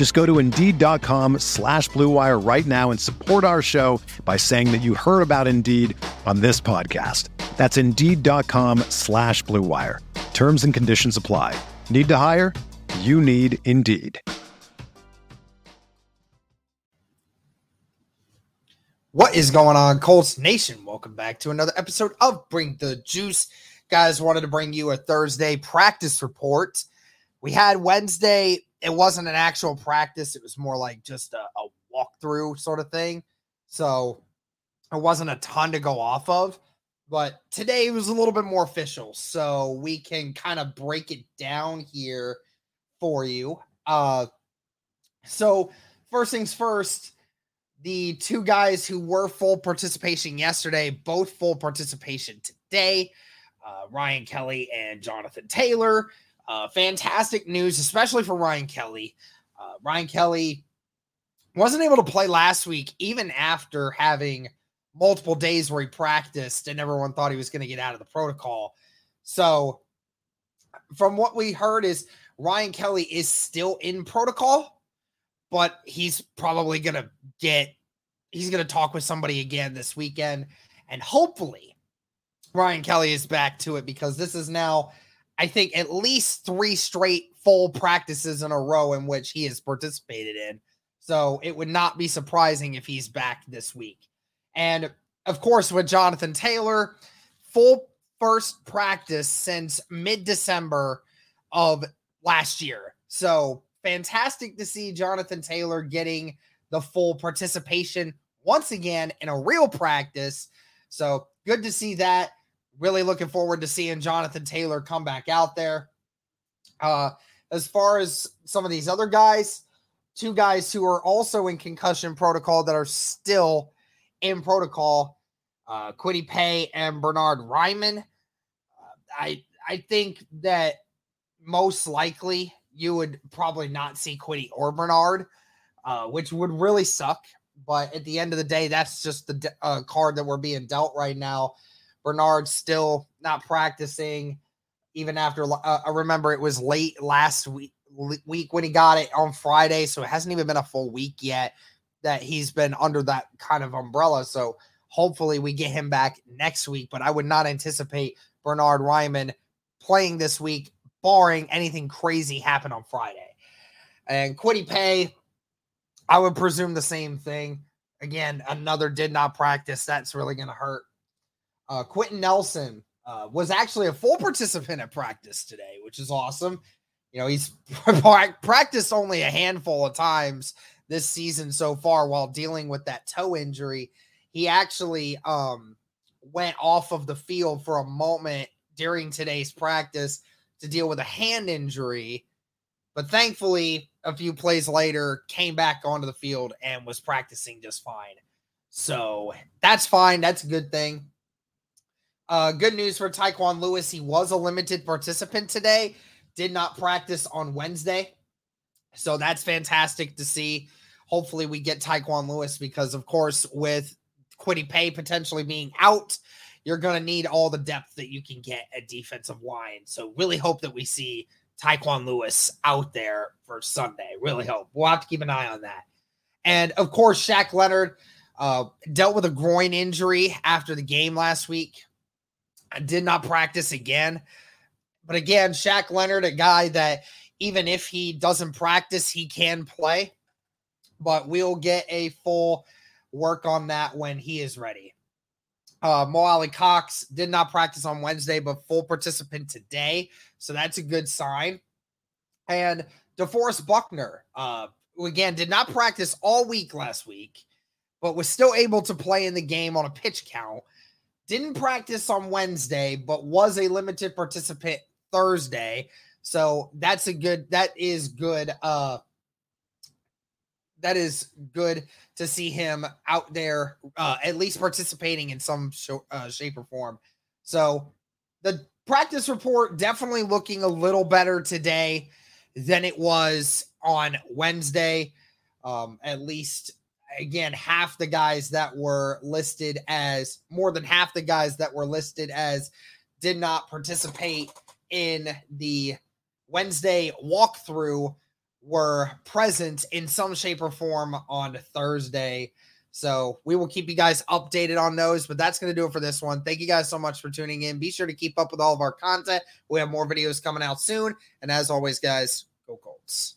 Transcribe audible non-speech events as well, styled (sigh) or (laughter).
Just go to Indeed.com slash BlueWire right now and support our show by saying that you heard about Indeed on this podcast. That's Indeed.com slash BlueWire. Terms and conditions apply. Need to hire? You need Indeed. What is going on, Colts Nation? Welcome back to another episode of Bring the Juice. Guys, wanted to bring you a Thursday practice report. We had Wednesday, it wasn't an actual practice, it was more like just a, a walkthrough sort of thing. So it wasn't a ton to go off of. But today was a little bit more official. So we can kind of break it down here for you. Uh so first things first the two guys who were full participation yesterday, both full participation today. Uh, Ryan Kelly and Jonathan Taylor. Uh, fantastic news, especially for Ryan Kelly. Uh, Ryan Kelly wasn't able to play last week, even after having multiple days where he practiced and everyone thought he was going to get out of the protocol. So, from what we heard, is Ryan Kelly is still in protocol but he's probably going to get, he's going to talk with somebody again this weekend. And hopefully, Ryan Kelly is back to it because this is now, I think, at least three straight full practices in a row in which he has participated in. So it would not be surprising if he's back this week. And of course, with Jonathan Taylor, full first practice since mid December of last year. So fantastic to see Jonathan Taylor getting the full participation once again in a real practice. So good to see that. Really looking forward to seeing Jonathan Taylor come back out there. Uh, as far as some of these other guys, two guys who are also in concussion protocol that are still in protocol, uh, Kwity Paye and Bernhard Raimann. Uh, I I think that most likely you would probably not see Kwity or Bernhard, uh, which would really suck. But at the end of the day, that's just the uh, card that we're being dealt right now. Bernhard's still not practicing, even after. Uh, I remember it was late last week week when he got it on Friday, so it hasn't even been a full week yet that he's been under that kind of umbrella. So hopefully we get him back next week. But I would not anticipate Bernhard Raimann playing this week barring anything crazy happen on Friday. And Kwity Paye, I would presume the same thing. Again, another did not practice. That's really going to hurt. Uh, Quenton Nelson uh, was actually a full participant at practice today, which is awesome. You know, he's (laughs) practiced only a handful of times this season so far while dealing with that toe injury. He actually um, went off of the field for a moment during today's practice to deal with a hand injury, but thankfully, a few plays later, came back onto the field and was practicing just fine. So that's fine. That's a good thing. Uh, good news for Tyquan Lewis. He was a limited participant today, did not practice on Wednesday. So that's fantastic to see. Hopefully, we get Tyquan Lewis because, of course, with Kwity Paye potentially being out, you're going to need all the depth that you can get at defensive line. So really hope that we see Tyquan Lewis out there for Sunday. Really hope. We'll have to keep an eye on that. And of course, Shaq Leonard uh, dealt with a groin injury after the game last week. Did not practice again. But again, Shaq Leonard, a guy that even if he doesn't practice, he can play. But we'll get a full work on that when he is ready. Uh, Mo Alie-Cox did not practice on Wednesday, but full participant today. So that's a good sign. And DeForest Buckner, uh, again, did not practice all week last week, but was still able to play in the game on a pitch count. Didn't practice on Wednesday, but was a limited participant Thursday. So that's a good, that is good. Uh, that is good to see him out there, uh, at least participating in some show, uh, shape or form. So the practice report definitely looking a little better today than it was on Wednesday. Um, at least, again, half the guys that were listed as more than half the guys that were listed as did not participate in the Wednesday walkthrough were present in some shape or form on Thursday. So we will keep you guys updated on those, but that's going to do it for this one. Thank you guys so much for tuning in. Be sure to keep up with all of our content. We have more videos coming out soon. And as always, guys, go Colts.